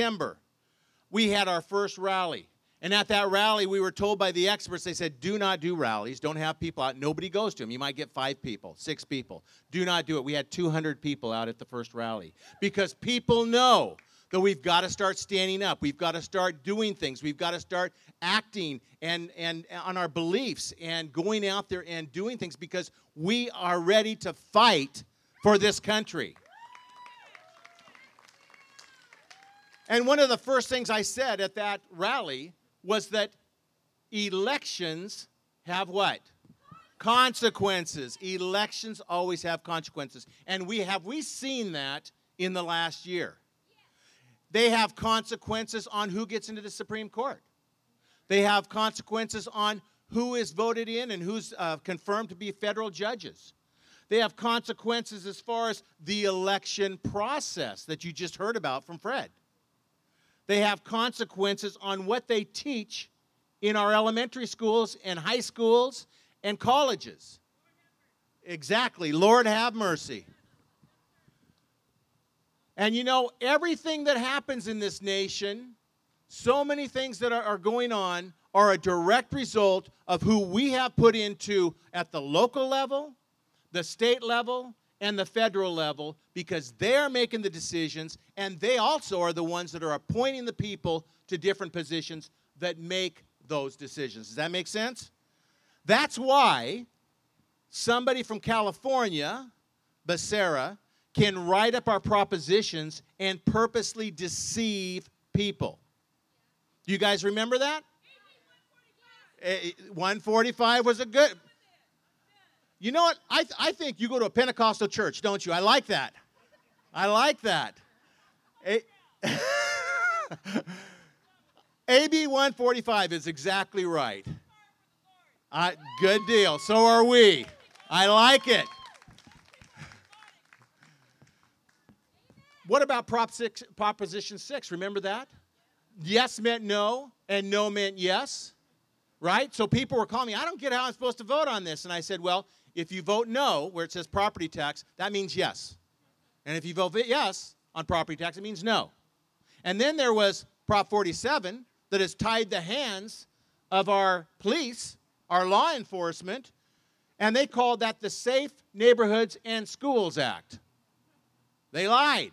September, we had our first rally. And at that rally, we were told by the experts, they said, do not do rallies. Don't have people out. Nobody goes to them. You might get five people, six people. Do not do it. We had 200 people out at the first rally because people know that we've got to start standing up. We've got to start doing things. We've got to start acting and, and on our beliefs and going out there and doing things because we are ready to fight for this country. And one of the first things I said at that rally was that elections have what? Consequences. Elections always have consequences. And we have we seen that in the last year. They have consequences on who gets into the Supreme Court. They have consequences on who is voted in and who's uh, confirmed to be federal judges. They have consequences as far as the election process that you just heard about from Fred. They have consequences on what they teach in our elementary schools and high schools and colleges. Exactly. Lord have mercy. And you know, everything that happens in this nation, so many things that are, going on, are a direct result of who we have put into at the local level, the state level, and the federal level because they're making the decisions and they also are the ones that are appointing the people to different positions that make those decisions. Does that make sense? That's why somebody from California, Becerra, can write up our propositions and purposely deceive people. Do you guys remember that? Eh, eh, 145 was a good you know what? I, th- I think you go to a Pentecostal church, don't you? I like that. I like that. AB 145 is exactly right. Good deal. So are we. I like it. What about Prop six, Proposition 6? Remember that? Yes meant no, and no meant yes, right? So people were calling me, I don't get how I'm supposed to vote on this. And I said, well, if you vote no, where it says property tax, that means yes. And if you vote yes on property tax, it means no. And then there was Prop 47 that has tied the hands of our police, our law enforcement, and they called that the Safe Neighborhoods and Schools Act. They lied.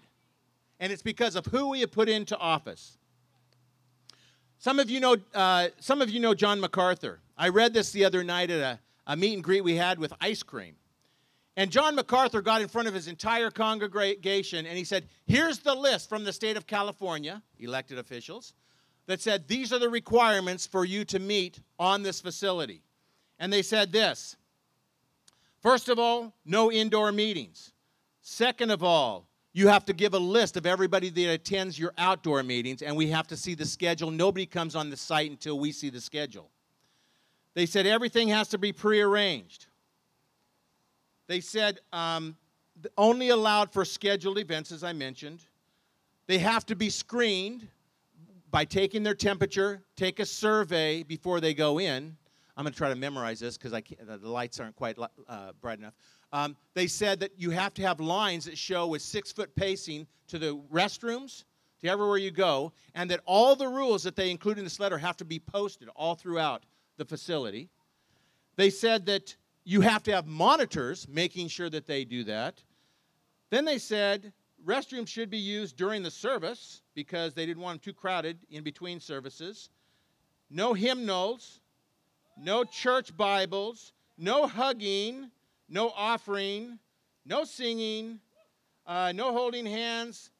And it's because of who we have put into office. Some of you know, uh, some of you know John MacArthur. I read this the other night at a a meet and greet we had with ice cream. And John MacArthur got in front of his entire congregation and he said, Here's the list from the state of California, elected officials, that said, These are the requirements for you to meet on this facility. And they said this First of all, no indoor meetings. Second of all, you have to give a list of everybody that attends your outdoor meetings, and we have to see the schedule. Nobody comes on the site until we see the schedule. They said everything has to be prearranged. They said um, only allowed for scheduled events, as I mentioned. They have to be screened by taking their temperature, take a survey before they go in. I'm going to try to memorize this because the lights aren't quite uh, bright enough. Um, they said that you have to have lines that show with six foot pacing to the restrooms, to everywhere you go, and that all the rules that they include in this letter have to be posted all throughout the facility. They said that you have to have monitors making sure that they do that. Then they said restrooms should be used during the service because they didn't want them too crowded in between services. No hymnals, no church Bibles, no hugging, no offering, no singing, uh, no holding hands,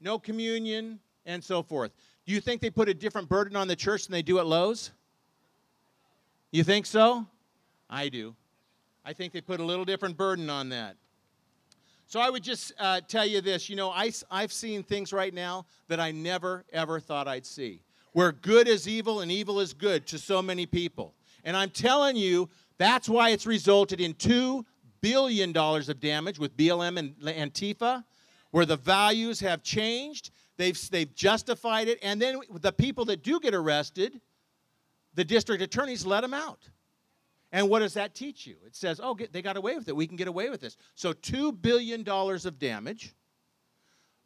no communion, and so forth. Do you think they put a different burden on the church than they do at Lowe's? You think so? I do. I think they put a little different burden on that. So I would just uh, tell you this you know, I, I've seen things right now that I never, ever thought I'd see, where good is evil and evil is good to so many people. And I'm telling you, that's why it's resulted in $2 billion of damage with BLM and Antifa, where the values have changed, they've, they've justified it, and then the people that do get arrested, the district attorneys let them out. And what does that teach you? It says, oh, they got away with it. We can get away with this. So $2 billion of damage.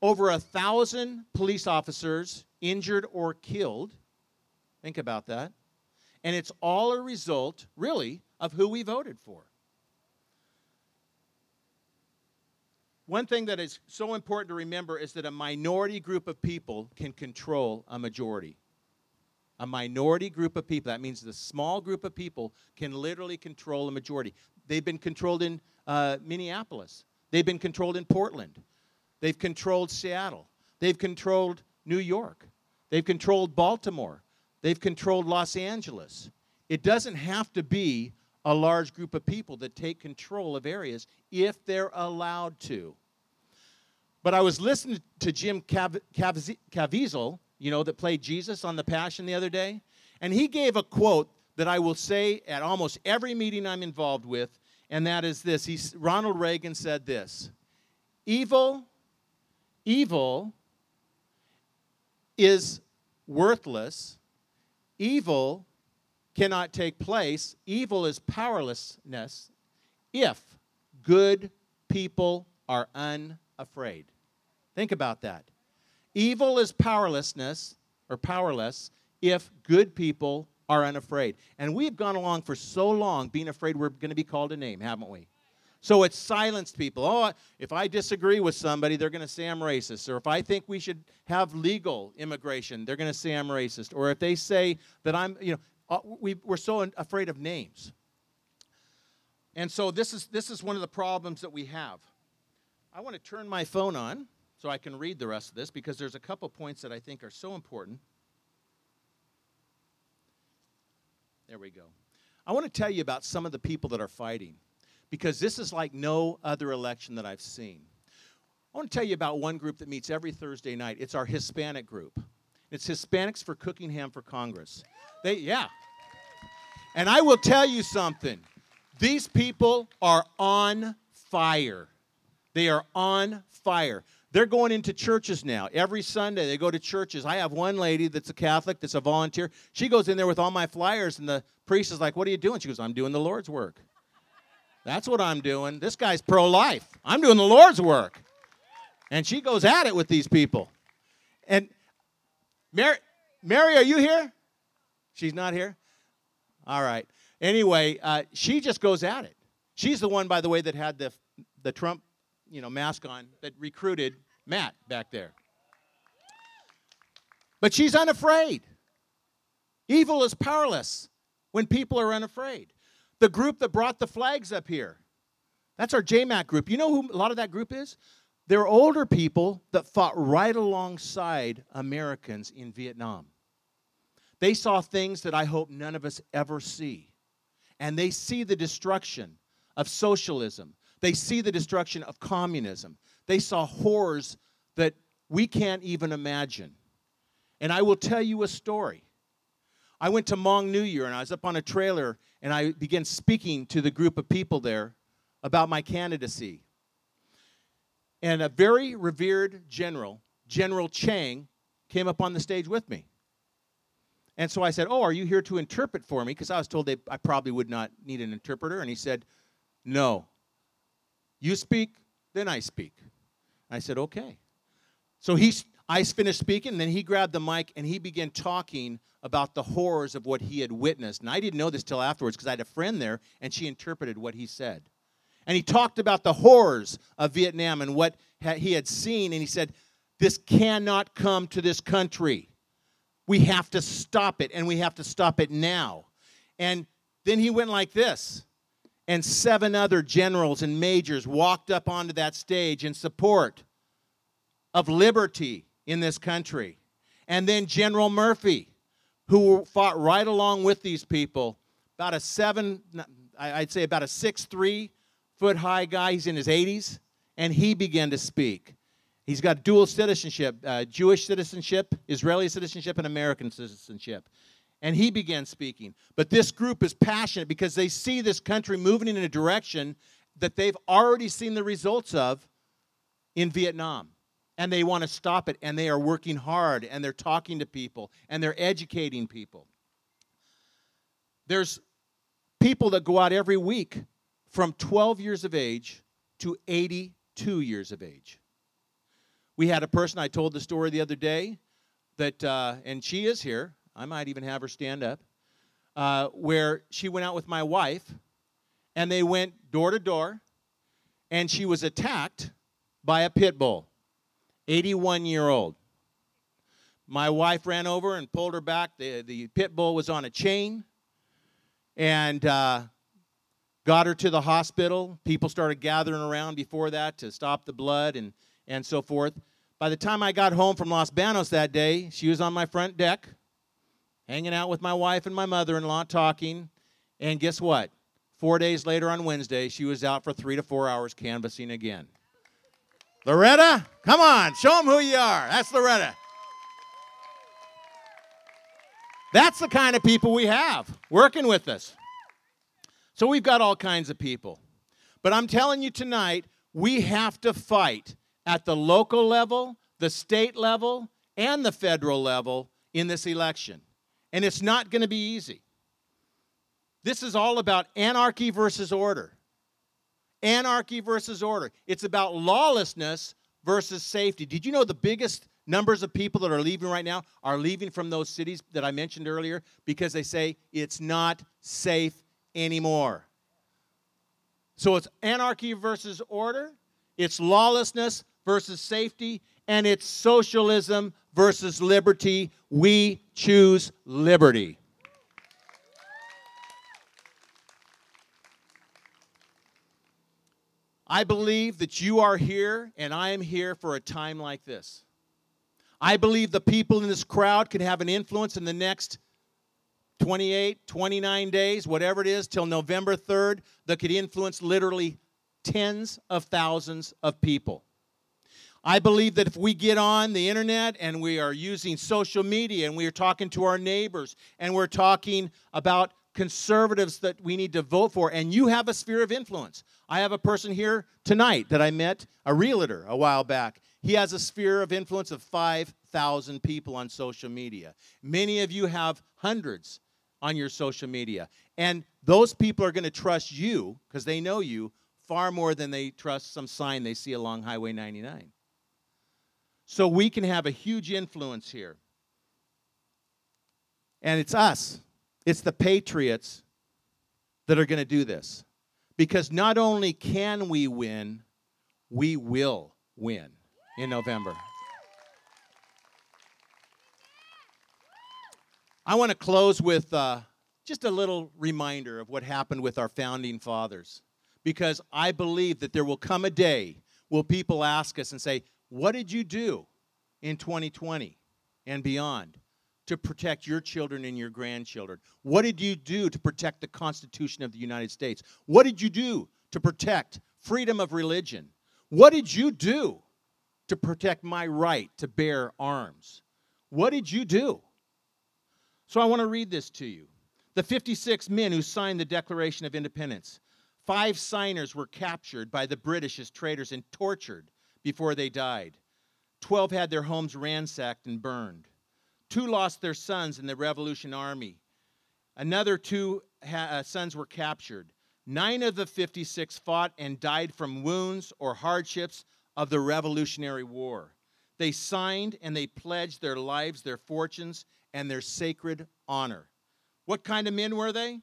over a thousand police officers injured or killed. Think about that. And it's all a result, really, of who we voted for. One thing that is so important to remember is that a minority group of people can control a majority. A minority group of people, that means the small group of people, can literally control a majority. They've been controlled in uh, Minneapolis, they've been controlled in Portland, they've controlled Seattle, they've controlled New York, they've controlled Baltimore, they've controlled Los Angeles. It doesn't have to be a large group of people that take control of areas if they're allowed to. But I was listening to Jim Cav- Cav- Caviezel, you know, that played Jesus on The Passion the other day, and he gave a quote that I will say at almost every meeting I'm involved with, and that is this. Ronald Reagan said this Evil, evil is worthless. Evil cannot take place. Evil is powerlessness if good people are unafraid. Think about that. Evil is powerlessness or powerless if good people are unafraid. And we've gone along for so long being afraid we're going to be called a name, haven't we? So it's silenced people. Oh, if I disagree with somebody, they're going to say I'm racist. Or if I think we should have legal immigration, they're going to say I'm racist. Or if they say that I'm, you know, uh, we, we're so afraid of names. And so this is, this is one of the problems that we have. I want to turn my phone on so I can read the rest of this because there's a couple points that I think are so important. There we go. I want to tell you about some of the people that are fighting because this is like no other election that I've seen. I want to tell you about one group that meets every Thursday night. It's our Hispanic group. It's Hispanics for Cookingham for Congress. They yeah. And I will tell you something. These people are on fire. They are on fire. They're going into churches now. Every Sunday they go to churches. I have one lady that's a Catholic that's a volunteer. She goes in there with all my flyers, and the priest is like, What are you doing? She goes, I'm doing the Lord's work. That's what I'm doing. This guy's pro life. I'm doing the Lord's work. And she goes at it with these people. And Mary, Mary, are you here? She's not here? All right. Anyway, uh, she just goes at it. She's the one, by the way, that had the, the Trump you know, mask on that recruited Matt back there. But she's unafraid. Evil is powerless when people are unafraid. The group that brought the flags up here, that's our JMAC group. You know who a lot of that group is? They're older people that fought right alongside Americans in Vietnam. They saw things that I hope none of us ever see. And they see the destruction of socialism, they see the destruction of communism. They saw horrors that we can't even imagine. And I will tell you a story. I went to Hmong New Year and I was up on a trailer and I began speaking to the group of people there about my candidacy. And a very revered general, General Chang, came up on the stage with me. And so I said, Oh, are you here to interpret for me? Because I was told they, I probably would not need an interpreter. And he said, No, you speak, then I speak. I said, okay. So he, I finished speaking, and then he grabbed the mic and he began talking about the horrors of what he had witnessed. And I didn't know this till afterwards because I had a friend there, and she interpreted what he said. And he talked about the horrors of Vietnam and what he had seen, and he said, This cannot come to this country. We have to stop it, and we have to stop it now. And then he went like this and seven other generals and majors walked up onto that stage in support of liberty in this country. And then General Murphy, who fought right along with these people, about a seven, I'd say about a six three foot high guy. He's in his 80s, and he began to speak. He's got dual citizenship uh, Jewish citizenship, Israeli citizenship, and American citizenship and he began speaking. But this group is passionate because they see this country moving in a direction that they've already seen the results of in Vietnam. And they want to stop it, and they are working hard, and they're talking to people, and they're educating people. There's people that go out every week from 12 years of age to 82 years of age. We had a person, I told the story the other day, that, uh, and she is here. I might even have her stand up, uh, where she went out with my wife, and they went door to door, and she was attacked by a pit bull, 81 year old. My wife ran over and pulled her back. The, the pit bull was on a chain and uh, got her to the hospital. People started gathering around before that to stop the blood and, and so forth. By the time I got home from Los Banos that day, she was on my front deck, hanging out with my wife and my mother in law, talking. And guess what? Four days later on Wednesday, she was out for three to four hours canvassing again. Loretta, come on, show them who you are. That's Loretta. That's the kind of people we have working with us. So we've got all kinds of people. But I'm telling you tonight, we have to fight at the local level, the state level, and the federal level in this election. And it's not going to be easy. This is all about anarchy versus order. Anarchy versus order. It's about lawlessness versus safety. Did you know the biggest numbers of people that are leaving right now are leaving from those cities that I mentioned earlier because they say it's not safe anymore. So it's anarchy versus order, it's lawlessness versus safety, and it's socialism versus liberty. We choose liberty. I believe that you are here and I am here for a time like this. I believe the people in this crowd can have an influence in the next 28, 29 days, whatever it is, till November 3rd, that could influence literally tens of thousands of people. I believe that if we get on the internet and we are using social media and we are talking to our neighbors and we're talking about conservatives that we need to vote for, and you have a sphere of influence. I have a person here tonight that I met, a realtor, a while back. He has a sphere of influence of 5,000 people on social media. Many of you have hundreds on your social media. And those people are going to trust you because they know you far more than they trust some sign they see along Highway 99. So we can have a huge influence here. And it's us, it's the patriots that are going to do this. Because not only can we win, we will win in November. I want to close with uh, just a little reminder of what happened with our founding fathers. Because I believe that there will come a day will people ask us and say, What did you do in 2020 and beyond to protect your children and your grandchildren? What did you do to protect the Constitution of the United States? What did you do to protect freedom of religion? What did you do to protect my right to bear arms? What did you do? So I want to read this to you. The 56 men who signed the Declaration of Independence, five signers were captured by the British as traitors and tortured before they died. Twelve had their homes ransacked and burned. Two lost their sons in the Revolution Army. Another two ha- uh, sons were captured. Nine of the 56 fought and died from wounds or hardships of the Revolutionary War. They signed and they pledged their lives, their fortunes, and their sacred honor. What kind of men were they?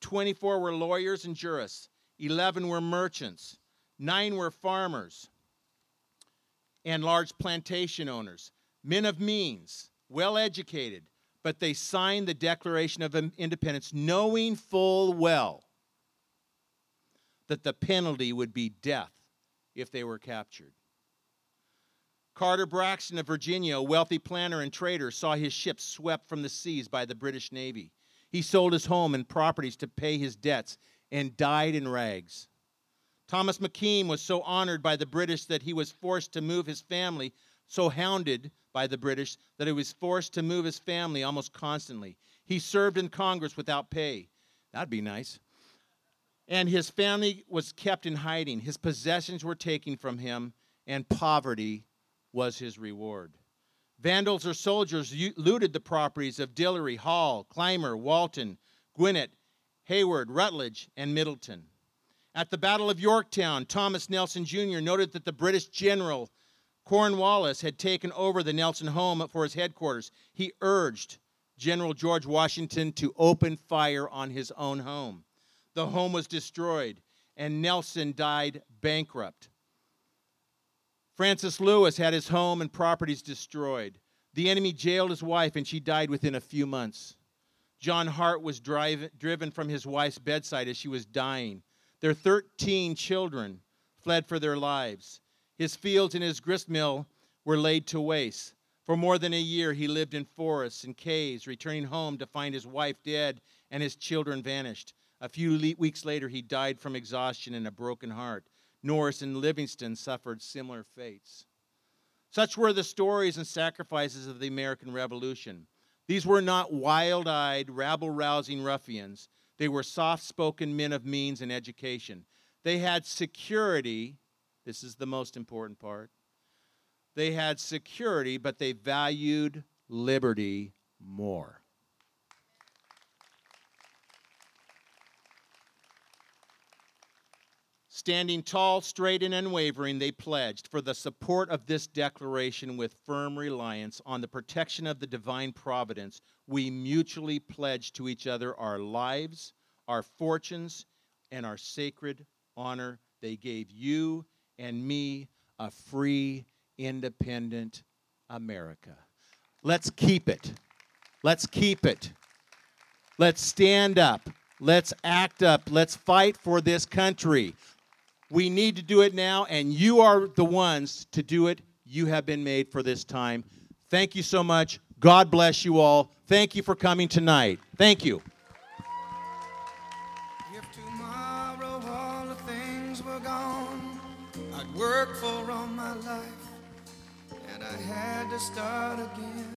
24 were lawyers and jurists, 11 were merchants, 9 were farmers and large plantation owners, men of means, well educated, but they signed the Declaration of Independence knowing full well that the penalty would be death if they were captured. Carter Braxton of Virginia, a wealthy planter and trader, saw his ships swept from the seas by the British Navy. He sold his home and properties to pay his debts and died in rags. Thomas McKean was so honored by the British that he was forced to move his family, so hounded by the British that he was forced to move his family almost constantly. He served in Congress without pay. That'd be nice and his family was kept in hiding. His possessions were taken from him, and poverty was his reward. Vandals or soldiers looted the properties of Dillery, Hall, Clymer, Walton, Gwinnett, Heyward, Rutledge, and Middleton. At the Battle of Yorktown, Thomas Nelson Jr. noted that the British general, Cornwallis had taken over the Nelson home for his headquarters. He urged General George Washington to open fire on his own home. The home was destroyed, and Nelson died bankrupt. Francis Lewis had his home and properties destroyed. The enemy jailed his wife, and she died within a few months. John Hart was drive, driven from his wife's bedside as she was dying. Their 13 children fled for their lives. His fields and his grist mill were laid to waste. For more than a year, he lived in forests and caves, returning home to find his wife dead and his children vanished. A few le- weeks later, he died from exhaustion and a broken heart. Morris and Livingston suffered similar fates. Such were the stories and sacrifices of the American Revolution. These were not wild eyed, rabble rousing ruffians. They were soft spoken men of means and education. They had security. This is the most important part. They had security, but they valued liberty more. Standing tall, straight, and unwavering, they pledged for the support of this declaration with firm reliance on the protection of the divine providence. We mutually pledge to each other our lives, our fortunes, and our sacred honor. They gave you and me a free, independent America. Let's keep it. Let's keep it. Let's stand up. Let's act up. Let's fight for this country. We need to do it now, and you are the ones to do it. You have been made for this time. Thank you so much. God bless you all. Thank you for coming tonight. Thank you. If tomorrow all the things were gone, I'd work for all my life, and I had to start again.